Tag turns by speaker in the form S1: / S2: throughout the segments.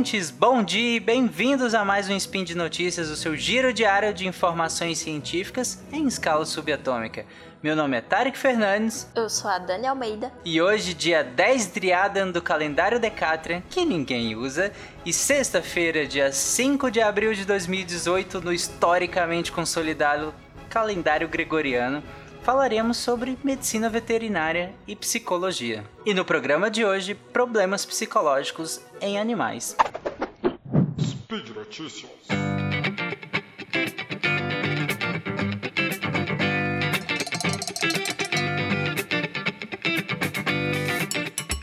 S1: ouvintes, bom dia e bem-vindos a mais um Spin de Notícias, o seu giro diário de informações científicas em escala subatômica. Meu nome é Tarek Fernandes.
S2: Eu sou a Dani Almeida.
S1: E hoje, dia 10 Driadan do calendário Decatrian, que ninguém usa, e sexta-feira, dia 5 de abril de 2018, no historicamente consolidado calendário gregoriano, falaremos sobre medicina veterinária e psicologia. E no programa de hoje, problemas psicológicos em animais. Speed Notícias.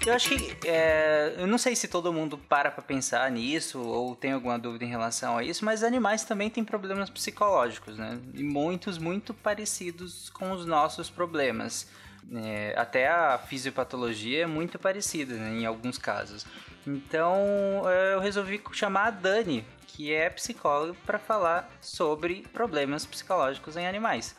S1: Eu acho que. É, eu não sei se todo mundo para pra pensar nisso ou tem alguma dúvida em relação a isso, mas animais também têm problemas psicológicos, né? E muitos muito parecidos com os nossos problemas. É, até a fisiopatologia é muito parecida né, em alguns casos. Então é, eu resolvi chamar a Dani, que é psicóloga, para falar sobre problemas psicológicos em animais.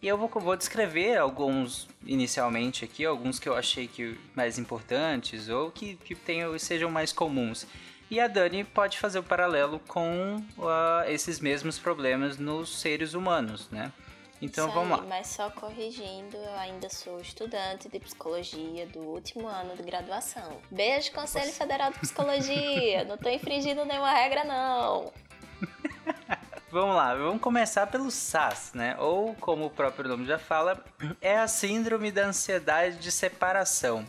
S1: E eu vou, vou descrever alguns inicialmente aqui, alguns que eu achei que mais importantes ou que, que tenham, sejam mais comuns. E a Dani pode fazer o paralelo com uh, esses mesmos problemas nos seres humanos, né? Então
S2: Isso
S1: vamos
S2: aí,
S1: lá.
S2: Mas só corrigindo, eu ainda sou estudante de psicologia do último ano de graduação. Beijo, Conselho Nossa. Federal de Psicologia. não tô infringindo nenhuma regra, não.
S1: Vamos lá, vamos começar pelo SAS, né? Ou, como o próprio nome já fala, é a Síndrome da Ansiedade de Separação.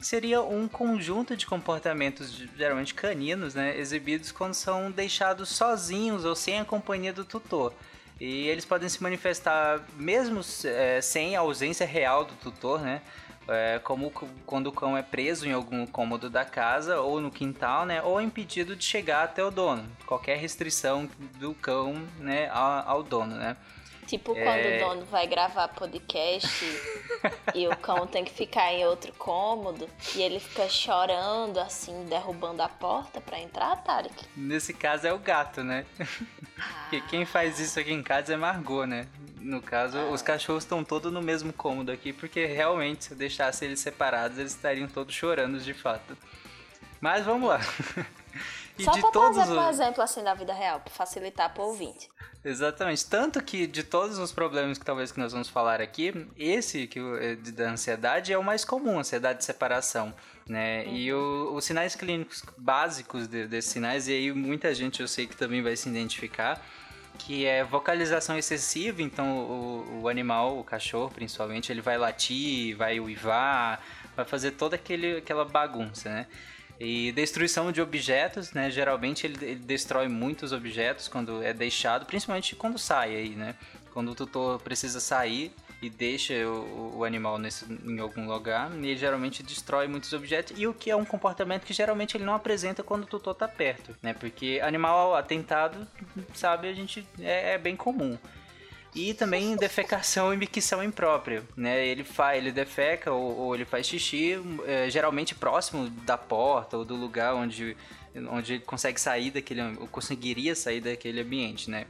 S1: Seria um conjunto de comportamentos geralmente caninos, né? Exibidos quando são deixados sozinhos ou sem a companhia do tutor. E eles podem se manifestar mesmo é, sem a ausência real do tutor, né? é, como quando o cão é preso em algum cômodo da casa ou no quintal, né, ou impedido de chegar até o dono. Qualquer restrição do cão, né, ao, ao dono, né.
S2: Tipo é... quando o dono vai gravar podcast e o cão tem que ficar em outro cômodo e ele fica chorando assim, derrubando a porta para entrar, Tarek?
S1: Nesse caso é o gato, né? Porque quem faz isso aqui em casa é Margot, né? No caso, ah. os cachorros estão todos no mesmo cômodo aqui, porque realmente, se eu deixasse eles separados, eles estariam todos chorando de fato. Mas vamos lá.
S2: E Só todos trazer os... um exemplo assim da vida real, para facilitar para o ouvinte.
S1: Exatamente. Tanto que de todos os problemas que talvez que nós vamos falar aqui, esse que é da ansiedade é o mais comum, ansiedade de separação. Né? Uhum. E o, os sinais clínicos básicos de, desses sinais, e aí muita gente eu sei que também vai se identificar, que é vocalização excessiva, então o, o animal, o cachorro principalmente, ele vai latir, vai uivar, vai fazer toda aquele, aquela bagunça, né? E destruição de objetos, né? Geralmente ele, ele, destrói muitos objetos quando é deixado, principalmente quando sai aí, né? Quando o tutor precisa sair, e deixa o, o animal nesse, em algum lugar, ele geralmente destrói muitos objetos, e o que é um comportamento que geralmente ele não apresenta quando o tutor está perto, né? Porque animal atentado, sabe, a gente é, é bem comum e também defecação e micção imprópria, né? Ele faz, ele defeca ou, ou ele faz xixi, é, geralmente próximo da porta ou do lugar onde onde ele consegue sair daquele, ou conseguiria sair daquele ambiente, né?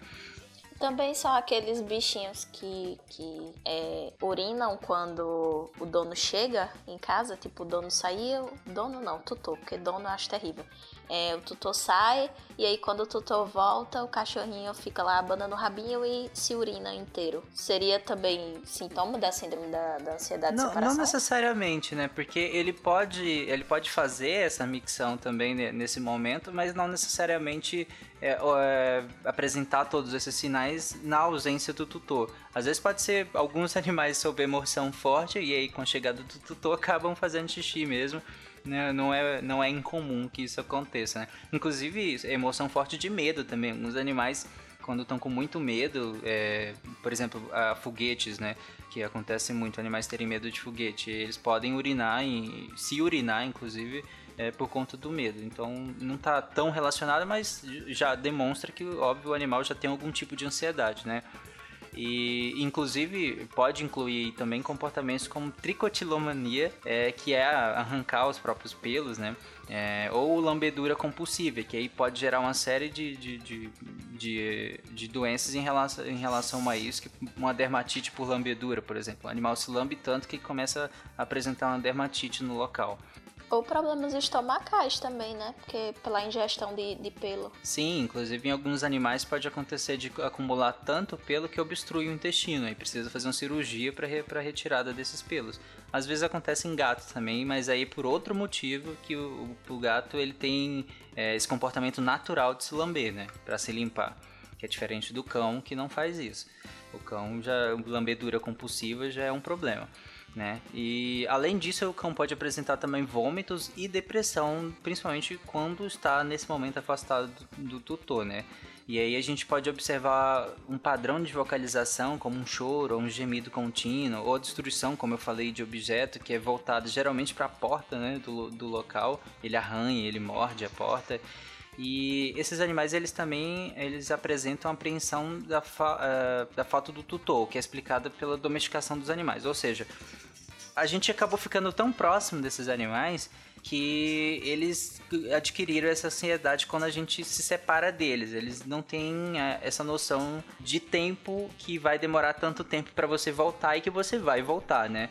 S2: Também são aqueles bichinhos que, que é, urinam quando o dono chega em casa, tipo, o dono saiu. Dono não, tutor, porque dono eu acho terrível. É, o tutor sai e aí quando o tutor volta, o cachorrinho fica lá abanando o rabinho e se urina inteiro. Seria também sintoma da síndrome da, da ansiedade
S1: não,
S2: de separação?
S1: Não necessariamente, né? Porque ele pode, ele pode fazer essa micção também nesse momento, mas não necessariamente é, é, apresentar todos esses sinais na ausência do tutor. Às vezes pode ser alguns animais sob emoção forte e aí com a chegada do tutor acabam fazendo xixi mesmo né, não, é, não é incomum que isso aconteça, né? Inclusive, emoção forte de medo também. Alguns animais, quando estão com muito medo, é, por exemplo, a foguetes, né? Que acontece muito, animais terem medo de foguete. Eles podem urinar, e se urinar, inclusive, é, por conta do medo. Então, não está tão relacionado, mas já demonstra que, óbvio, o animal já tem algum tipo de ansiedade, né? E inclusive pode incluir também comportamentos como tricotilomania, é, que é arrancar os próprios pelos, né? É, ou lambedura compulsiva, que aí pode gerar uma série de, de, de, de, de doenças em relação, em relação a isso, que uma dermatite por lambedura, por exemplo. O animal se lambe tanto que começa a apresentar uma dermatite no local.
S2: Ou problemas estomacais também, né? Porque pela ingestão de, de pelo.
S1: Sim, inclusive em alguns animais pode acontecer de acumular tanto pelo que obstrui o intestino e precisa fazer uma cirurgia para re, retirada desses pelos. Às vezes acontece em gatos também, mas aí por outro motivo que o, o gato ele tem é, esse comportamento natural de se lamber, né? Para se limpar, que é diferente do cão que não faz isso. O cão já lambedura compulsiva já é um problema né? E além disso, o cão pode apresentar também vômitos e depressão, principalmente quando está nesse momento afastado do, tutor, né? E aí a gente pode observar um padrão de vocalização, como um choro, ou um gemido contínuo, ou destruição, como eu falei, de objeto, que é voltado geralmente para a porta né, do, do local. Ele arranha, ele morde a porta. E esses animais, eles também eles apresentam a apreensão da, fa uh, da falta do tutor, que é explicada pela domesticação dos animais. Ou seja, a gente acabou ficando tão próximo desses animais que eles adquiriram essa ansiedade quando a gente se separa deles. Eles não têm é, essa noção de tempo que vai demorar tanto tempo para você voltar e que você vai voltar, né?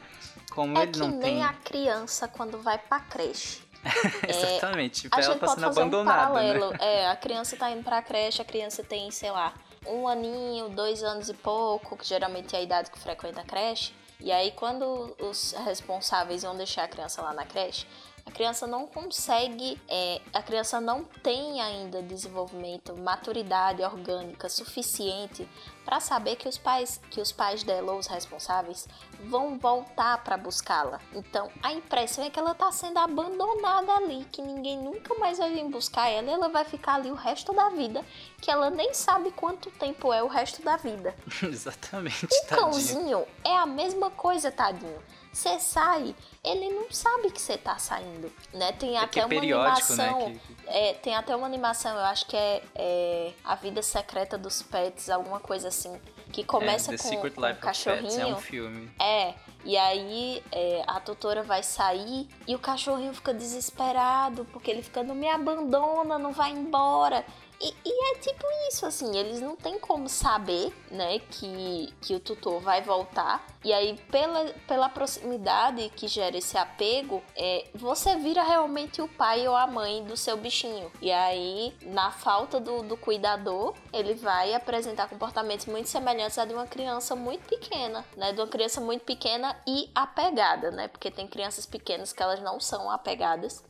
S2: Como é ele que não nem tem... a criança quando vai pra creche.
S1: Exatamente, é, ela tá sendo abandonada. Um
S2: né? paralelo. Né? É, a criança tá indo pra creche, a criança tem, sei lá, um aninho, dois anos e pouco, que geralmente é a idade que frequenta a creche. E aí, quando os responsáveis vão deixar a criança lá na creche, a criança não consegue, é, a criança não tem ainda desenvolvimento, maturidade orgânica suficiente para saber que os pais, que os pais dela ou os responsáveis vão voltar para buscá-la. Então, a impressão é que ela está sendo abandonada ali, que ninguém nunca mais vai vir buscar ela, e ela vai ficar ali o resto da vida, que ela nem sabe quanto tempo é o resto da vida.
S1: Exatamente.
S2: O cãozinho é a mesma coisa, tadinho. Você sai, ele não sabe que você tá saindo, né? Tem é até é uma né, animação, né? que... é, tem até uma animação, eu acho que é, é, A Vida Secreta dos Pets, alguma coisa assim, que começa
S1: é,
S2: com, com um cachorrinho. Pets
S1: é um filme.
S2: É, e aí a tutora vai sair e o cachorrinho fica desesperado porque ele fica, não me abandona, não vai embora. E, e, é tipo isso, assim, eles não têm como saber, né, que, que o tutor vai voltar. E aí, pela, pela proximidade que gera esse apego, é, você vira realmente o pai ou a mãe do seu bichinho. E aí, na falta do, do cuidador, ele vai apresentar comportamentos muito semelhantes a de uma criança muito pequena, né, de uma criança muito pequena e apegada, né, porque tem crianças pequenas que elas não são apegadas.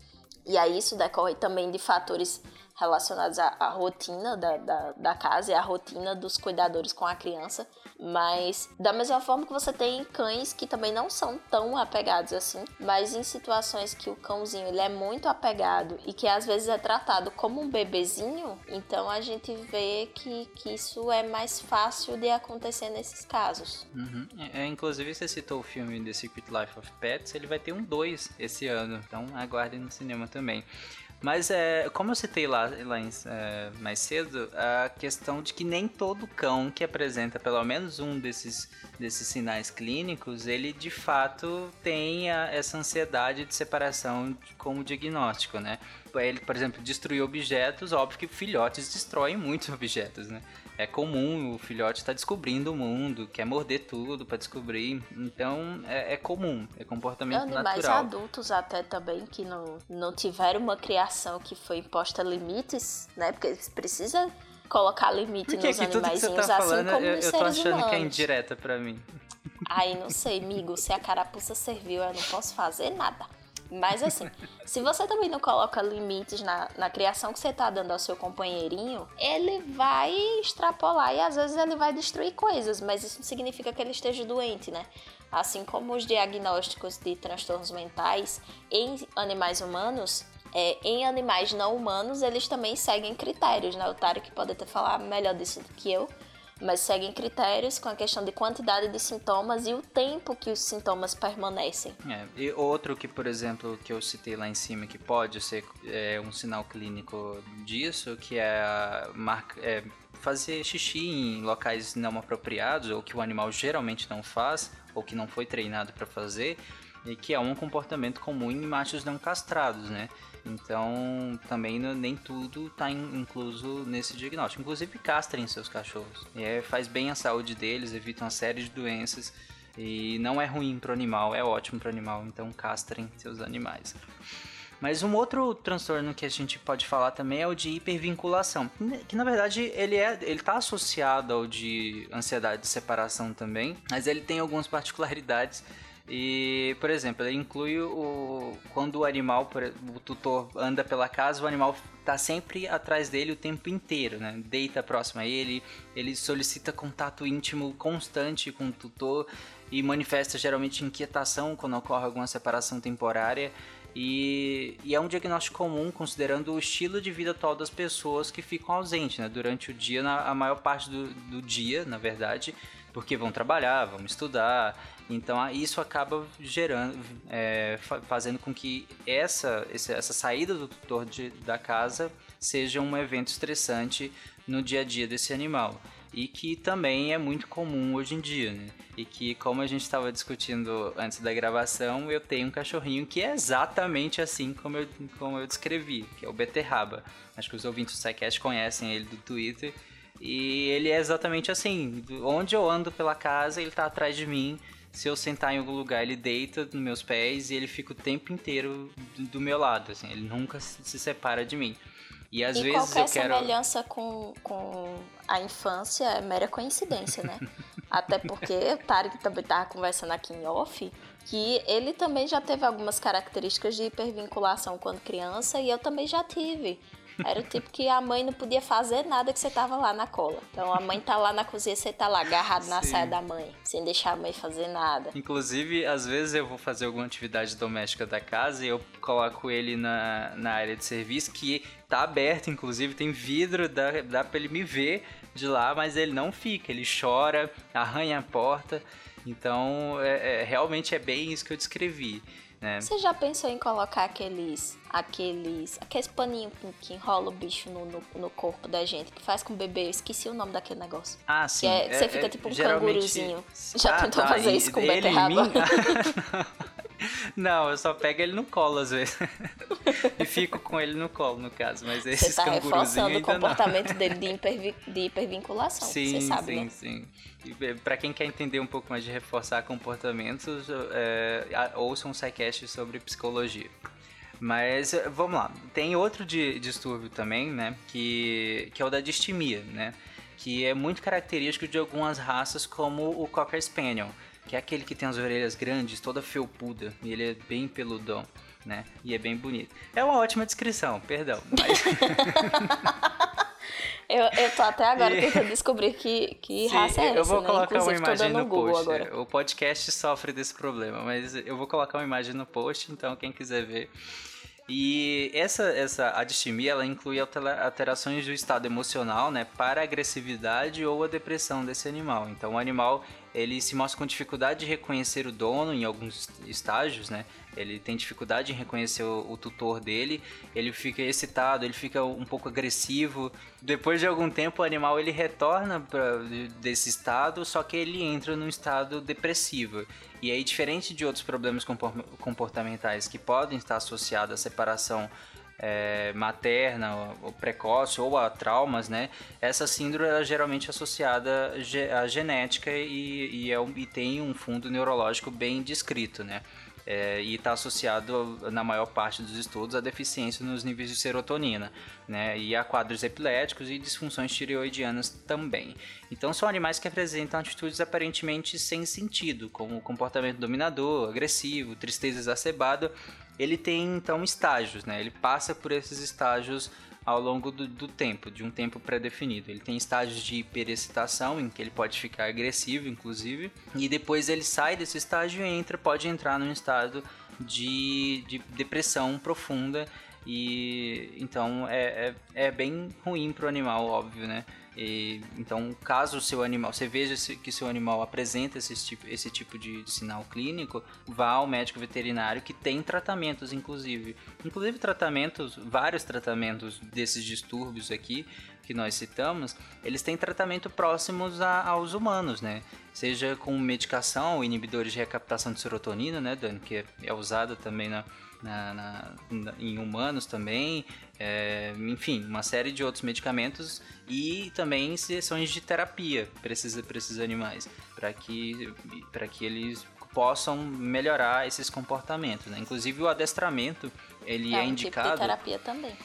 S2: E aí isso decorre também de fatores relacionados à, à rotina da, da, da, casa e à rotina dos cuidadores com a criança. Mas da mesma forma que você tem cães que também não são tão apegados assim, mas em situações que o cãozinho ele é muito apegado e que às vezes é tratado como um bebezinho, então a gente vê que, que isso é mais fácil de acontecer nesses casos.
S1: Uhum. É, inclusive você citou o filme The Secret Life of Pets, ele vai ter um 2 esse ano, então aguardem no cinema também. Mas é, como eu citei lá, lá em, é, mais cedo, a questão de que nem todo cão que apresenta pelo menos um desses, desses sinais clínicos, ele de fato tem essa ansiedade de separação como diagnóstico, né? Ele, por exemplo, destruir objetos, óbvio que filhotes destroem muitos objetos, né? É comum o filhote estar tá descobrindo o mundo, quer morder tudo para descobrir. Então é, é, comum, é comportamento
S2: Animais
S1: natural.
S2: Animais adultos até também que não, não tiveram uma criação que foi imposta limites, né? Porque precisa colocar limite nos que animaizinhos,
S1: tá
S2: assim
S1: falando,
S2: como
S1: eu,
S2: nos
S1: eu tô achando
S2: humanos.
S1: que é indireta para mim.
S2: Aí não sei, amigo, se a carapuça serviu, eu não posso fazer nada. Mas assim, se você também não coloca limites na, na criação que você tá dando ao seu companheirinho, ele vai extrapolar e às vezes ele vai destruir coisas, mas isso não significa que ele esteja doente, né? Assim como os diagnósticos de transtornos mentais em animais humanos, é, em animais não humanos, eles também seguem critérios, né? O Tarek pode até falar melhor disso do que eu, mas seguem critérios com a questão de quantidade de sintomas e o tempo que os sintomas permanecem.
S1: É, e outro que, por exemplo, que eu citei lá em cima, que pode ser é, um sinal clínico disso, que é, marca, é fazer xixi em locais não apropriados, ou que o animal geralmente não faz, ou que não foi treinado para fazer, que é um comportamento comum em machos não castrados, né? Então, também nem tudo está incluso nesse diagnóstico. Inclusive, castrem seus cachorros. É, faz bem à saúde deles, evita uma série de doenças. E não é ruim para o animal, é ótimo para o animal. Então, castrem seus animais. Mas um outro transtorno que a gente pode falar também é o de hipervinculação, que na verdade ele é, ele tá associado ao de ansiedade de separação também, mas ele tem algumas particularidades e, por exemplo, ele inclui o quando o animal, o tutor anda pela casa, o animal está sempre atrás dele o tempo inteiro, né? Deita próximo a ele, ele solicita contato íntimo constante com o tutor e manifesta geralmente inquietação quando ocorre alguma separação temporária. E, e, é um diagnóstico comum considerando o estilo de vida atual das pessoas que ficam ausentes né? durante o dia, na, a maior parte do, do dia, na verdade, porque vão trabalhar, vão estudar. Então isso acaba gerando, é, fazendo com que essa, essa saída do tutor de, da casa seja um evento estressante no dia a dia desse animal e que também é muito comum hoje em dia, né? E que, como a gente estava discutindo antes da gravação, eu tenho um cachorrinho que é exatamente assim como eu, como eu descrevi, que é o Beterraba. Acho que os ouvintes do SciCast conhecem ele do Twitter. E ele é exatamente assim. Onde eu ando pela casa, ele está atrás de mim. Se eu sentar em algum lugar, ele deita nos meus pés e ele fica o tempo inteiro do, meu lado. Assim, ele nunca se separa de mim. E às
S2: e
S1: vezes
S2: qualquer
S1: eu quero.
S2: semelhança com, com a infância é mera coincidência, né? Até porque o Tarek também estava conversando aqui em off que ele também já teve algumas características de hipervinculação quando criança e eu também já tive. Era o tipo que a mãe não podia fazer nada que você tava lá na cola. Então a mãe tá lá na cozinha, você tá lá agarrado na Sim. saia da mãe, sem deixar a mãe fazer nada.
S1: Inclusive, às vezes eu vou fazer alguma atividade doméstica da casa e eu coloco ele na, na área de serviço que tá aberto, inclusive tem vidro, dá, dá pra ele me ver de lá, mas ele não fica, ele chora, arranha a porta. Então, é, é, realmente é bem isso que eu descrevi. Né?
S2: Você já pensou em colocar aqueles. aqueles. aqueles paninhos que enrola o bicho no, no, no, corpo da gente, que faz com o bebê? Eu esqueci o nome daquele negócio.
S1: Ah, sim.
S2: É, é, você fica é, tipo um geralmente... canguruzinho. Já ah, tentou tá. fazer isso com o beterraba?
S1: Não, eu só pego ele no colo às vezes. e fico com ele no colo, no caso. Mas esses
S2: Você tá reforçando
S1: o
S2: comportamento dele de, hipervi de hipervinculação, sim, você sabe,
S1: sim,
S2: né?
S1: Sim, sim. Para quem quer entender um pouco mais de reforçar comportamentos, é, ouçam um sidecast sobre psicologia. Mas vamos lá, tem outro de, distúrbio também, né? Que, que é o da distimia, né? Que é muito característico de algumas raças, como o Cocker Spaniel que é aquele que tem as orelhas grandes, toda felpuda, e ele é bem peludão, né? E é bem bonito. É uma ótima descrição, perdão, mas...
S2: eu, eu tô até agora e... tentando descobrir que, que Sim, raça é essa,
S1: Eu vou
S2: né?
S1: colocar
S2: Inclusive,
S1: uma imagem no post.
S2: Agora.
S1: O podcast sofre desse problema, mas eu vou colocar uma imagem no post, então quem quiser ver e essa, essa adistimia, ela inclui alterações do estado emocional, né, para a agressividade ou a depressão desse animal. Então, o animal, ele se mostra com dificuldade de reconhecer o dono em alguns estágios, né? Ele tem dificuldade em reconhecer o, o, tutor dele, ele fica excitado, ele fica um pouco agressivo. Depois de algum tempo, o animal ele retorna pra, desse estado, só que ele entra num estado depressivo. E aí, diferente de outros problemas comportamentais que podem estar associados à separação é, materna ou precoce ou a traumas, né? Essa síndrome é geralmente associada à genética e, e, é, e tem um fundo neurológico bem descrito, né? É, e está associado, na maior parte dos estudos, à deficiência nos níveis de serotonina, né, e a quadros epiléticos e disfunções tireoidianas também. Então, são animais que apresentam atitudes aparentemente sem sentido, como comportamento dominador, agressivo, tristeza exacerbada. Ele tem, então, estágios, né, ele passa por esses estágios ao longo do, do, tempo, de um tempo pré-definido. Ele tem estágios de hiperexcitação, em que ele pode ficar agressivo, inclusive, e depois ele sai desse estágio e entra, pode entrar num estado de, de depressão profunda. E então é, é, é bem ruim para o animal, óbvio, né? E, então, caso o seu animal, você veja que seu animal apresenta esse tipo, esse tipo de, sinal clínico, vá ao médico veterinário que tem tratamentos, inclusive. Inclusive tratamentos, vários tratamentos desses distúrbios aqui que nós citamos, eles têm tratamento próximos a, aos humanos, né? Seja com medicação, inibidores de recaptação de serotonina, né, Dani, que é, é usada também na, na, na, em humanos também, é, enfim, uma série de outros medicamentos e também sessões de terapia para esses, esses animais, para que, que eles possam melhorar esses comportamentos. Né? Inclusive o adestramento ele é, é um indicado. Tipo
S2: de terapia também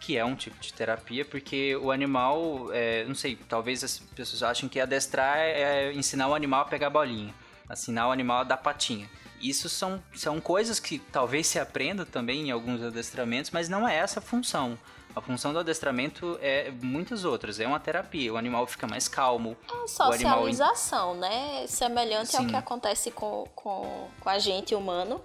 S1: que é um tipo de terapia, porque o animal, é, não sei, talvez as pessoas achem que adestrar é ensinar o animal a pegar a bolinha, ensinar o animal a dar patinha. Isso são, são coisas que talvez se aprenda também em alguns adestramentos, mas não é essa a função. A função do adestramento é muitas outras, é uma terapia. O animal fica mais calmo.
S2: É socialização, animal... né? Semelhante Sim. ao que acontece com, com, com a gente humano.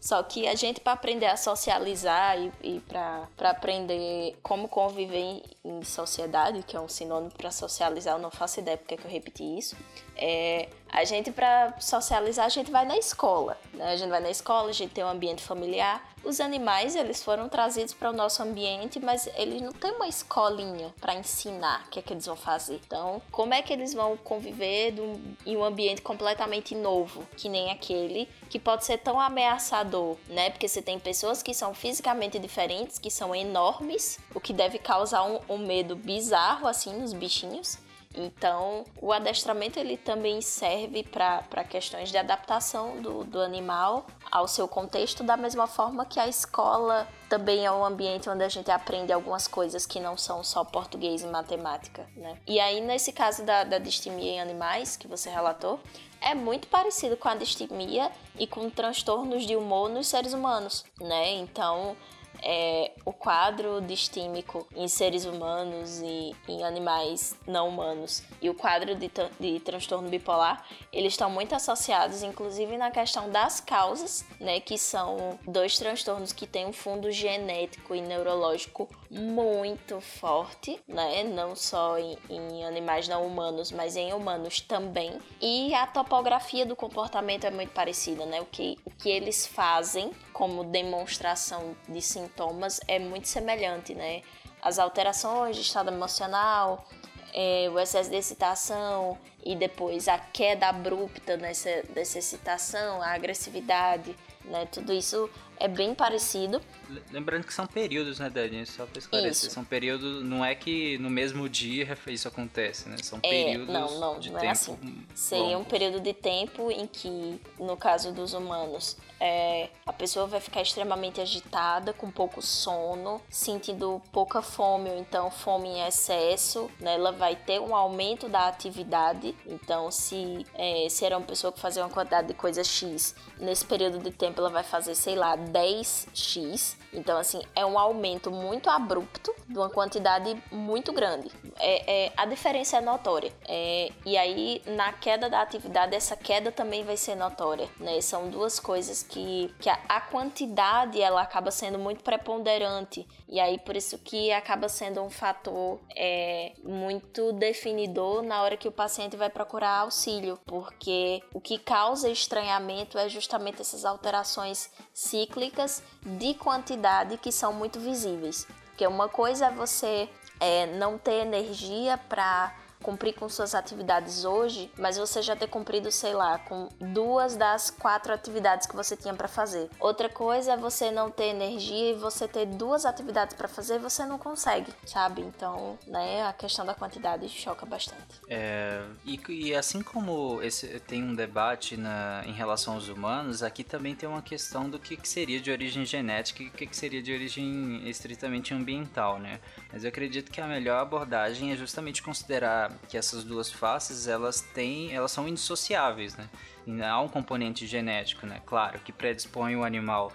S2: Só que a gente, para aprender a socializar e, e para aprender como conviver em, em, sociedade, que é um sinônimo para socializar, eu não faço ideia porque que eu repeti isso, é, a gente, para socializar, a gente vai na escola. Né? A gente vai na escola, a gente tem um ambiente familiar. Os animais, eles foram trazidos para o nosso ambiente, mas eles não têm uma escolinha para ensinar o que é que eles vão fazer. Então, como é que eles vão conviver em um ambiente completamente novo, que nem aquele, que pode ser tão ameaçador, né? Porque você tem pessoas que são fisicamente diferentes, que são enormes, o que deve causar um, um medo bizarro, assim, nos bichinhos. Então, o adestramento ele também serve para questões de adaptação do, do animal ao seu contexto, da mesma forma que a escola também é um ambiente onde a gente aprende algumas coisas que não são só português e matemática, né? E aí, nesse caso da, da distimia em animais, que você relatou, é muito parecido com a distimia e com transtornos de humor nos seres humanos, né? Então, é, o quadro distímico em seres humanos e em animais não humanos e o quadro de, de transtorno bipolar, eles estão muito associados, inclusive na questão das causas, né, que são dois transtornos que têm um fundo genético e neurológico muito forte, né, não só em, em animais não humanos, mas em humanos também. E a topografia do comportamento é muito parecida, né, o que, o que eles fazem como demonstração de sintomas é muito semelhante, né? As alterações de estado emocional, é, o excesso de excitação e depois a queda abrupta nessa, dessa excitação, a agressividade, né? Tudo isso é bem parecido.
S1: Lembrando que são períodos, né, Dani? Só pra esclarecer. Isso. São períodos, não é que no mesmo dia isso acontece, né? São é, períodos
S2: não, não,
S1: de
S2: não
S1: tempo.
S2: É assim. Seria um período de tempo em que, no caso dos humanos, é, a pessoa vai ficar extremamente agitada, com pouco sono, sentindo pouca fome ou então fome em excesso, né? Ela vai ter um aumento da atividade. Então, se, é, se era uma pessoa que fazia uma quantidade de coisa X, nesse período de tempo ela vai fazer, sei lá, 10x. Então, assim, é um aumento muito abrupto de uma quantidade muito grande. É, é a diferença é notória. É, e aí, na queda da atividade, essa queda também vai ser notória. Né? São duas coisas que, que a, a quantidade ela acaba sendo muito preponderante. E aí, por isso que acaba sendo um fator é, muito definidor na hora que o paciente vai procurar auxílio. Porque o que causa estranhamento é justamente essas alterações de quantidade que são muito visíveis. Porque uma coisa é você é, não ter energia para cumprir com suas atividades hoje, mas você já ter cumprido, sei lá, com duas das quatro atividades que você tinha para fazer. Outra coisa é você não ter energia e você ter duas atividades para fazer você não consegue, sabe? Então, né, a questão da quantidade choca bastante.
S1: É, e, e assim como esse, tem um debate na, em relação aos humanos, aqui também tem uma questão do que, que seria de origem genética e o que, que seria de origem estritamente ambiental, né? Mas eu acredito que a melhor abordagem é justamente considerar que essas duas faces elas têm, elas são indissociáveis, né? Há um componente genético, né? Claro, que predispõe o animal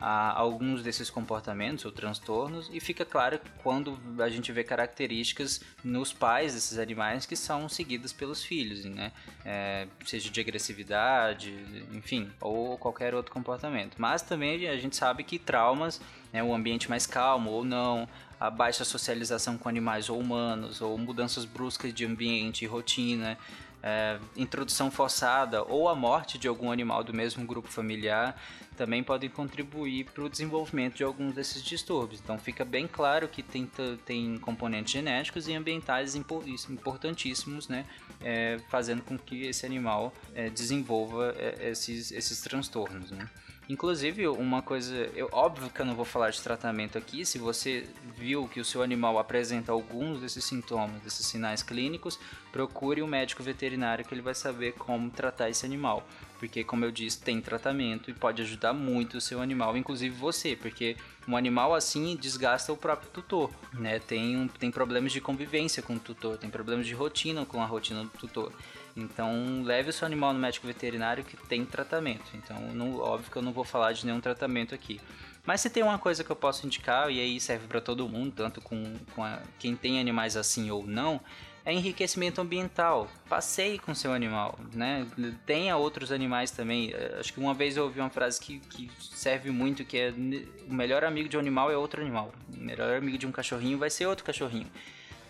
S1: a alguns desses comportamentos ou transtornos e fica claro quando a gente vê características nos pais desses animais que são seguidas pelos filhos, né? É, seja de agressividade, enfim, ou qualquer outro comportamento. Mas também a gente sabe que traumas, né, ambiente mais calmo ou não, a baixa socialização com animais ou humanos, ou mudanças bruscas de ambiente e rotina, é, introdução forçada ou a morte de algum animal do mesmo grupo familiar também podem contribuir para o desenvolvimento de alguns desses distúrbios. Então fica bem claro que tem, tem componentes genéticos e ambientais importantíssimos, né, é, fazendo com que esse animal é, desenvolva é, esses, esses transtornos. Né. Inclusive, uma coisa, eu, óbvio que eu não vou falar de tratamento aqui, se você viu que o seu animal apresenta alguns desses sintomas, desses sinais clínicos, procure um médico veterinário que ele vai saber como tratar esse animal. porque como eu disse, tem tratamento e pode ajudar muito o seu animal, inclusive você, porque um animal assim desgasta o próprio tutor, né? Tem, tem problemas de convivência com o tutor, tem problemas de rotina com a rotina do tutor. Então, leve o seu animal no médico veterinário que tem tratamento. Então, não, óbvio que eu não vou falar de nenhum tratamento aqui. Mas se tem uma coisa que eu posso indicar, e aí serve para todo mundo, tanto com, com a, quem tem animais assim ou não, é enriquecimento ambiental. Passeie com seu animal, né? Tenha outros animais também. É, acho que uma vez eu ouvi uma frase que, que serve muito, que é o melhor amigo de um animal é outro animal. O melhor amigo de um cachorrinho vai ser outro cachorrinho.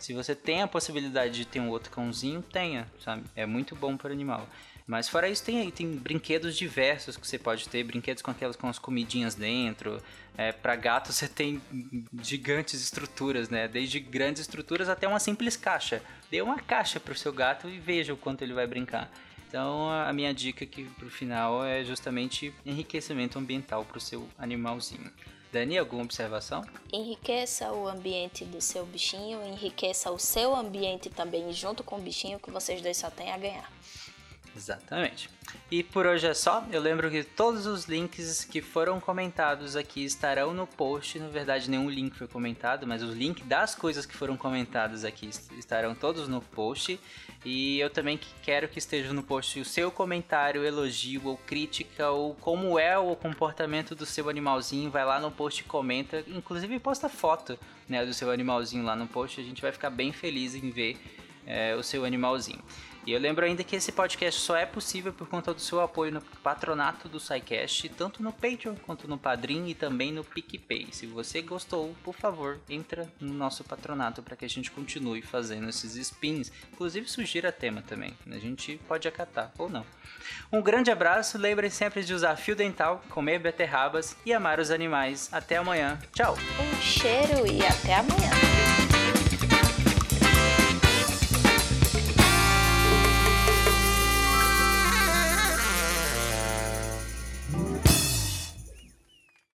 S1: Se você tem a possibilidade de ter um outro cãozinho, tenha, sabe? É muito bom para o animal. Mas fora isso, tem aí, tem brinquedos diversos que você pode ter, brinquedos com aquelas com as comidinhas dentro. É, para gato você tem gigantes estruturas, né? Desde grandes estruturas até uma simples caixa. Dê uma caixa para o seu gato e veja o quanto ele vai brincar. Então a minha dica aqui pro final é justamente enriquecimento ambiental para o seu animalzinho. Dani, alguma observação?
S2: Enriqueça o ambiente do seu bichinho, enriqueça o seu ambiente também junto com o bichinho que vocês dois só têm a ganhar.
S1: Exatamente. E por hoje é só. Eu lembro que todos os links que foram comentados aqui estarão no post. Na verdade, nenhum link foi comentado, mas os links das coisas que foram comentadas aqui estarão todos no post. E eu também quero que esteja no post o seu comentário, elogio ou crítica, ou como é o comportamento do seu animalzinho. Vai lá no post e comenta. Inclusive, posta foto né, do seu animalzinho lá no post. A gente vai ficar bem feliz em ver é, o seu animalzinho. E eu lembro ainda que esse podcast só é possível por conta do seu apoio no patronato do SciCast, tanto no Patreon quanto no Padrim e também no PicPay. Se você gostou, por favor, entra no nosso patronato para que a gente continue fazendo esses spins. Inclusive sugira tema também, a gente pode acatar ou não. Um grande abraço, lembrem sempre de usar fio dental, comer beterrabas e amar os animais. Até amanhã, tchau!
S2: Um cheiro e até amanhã!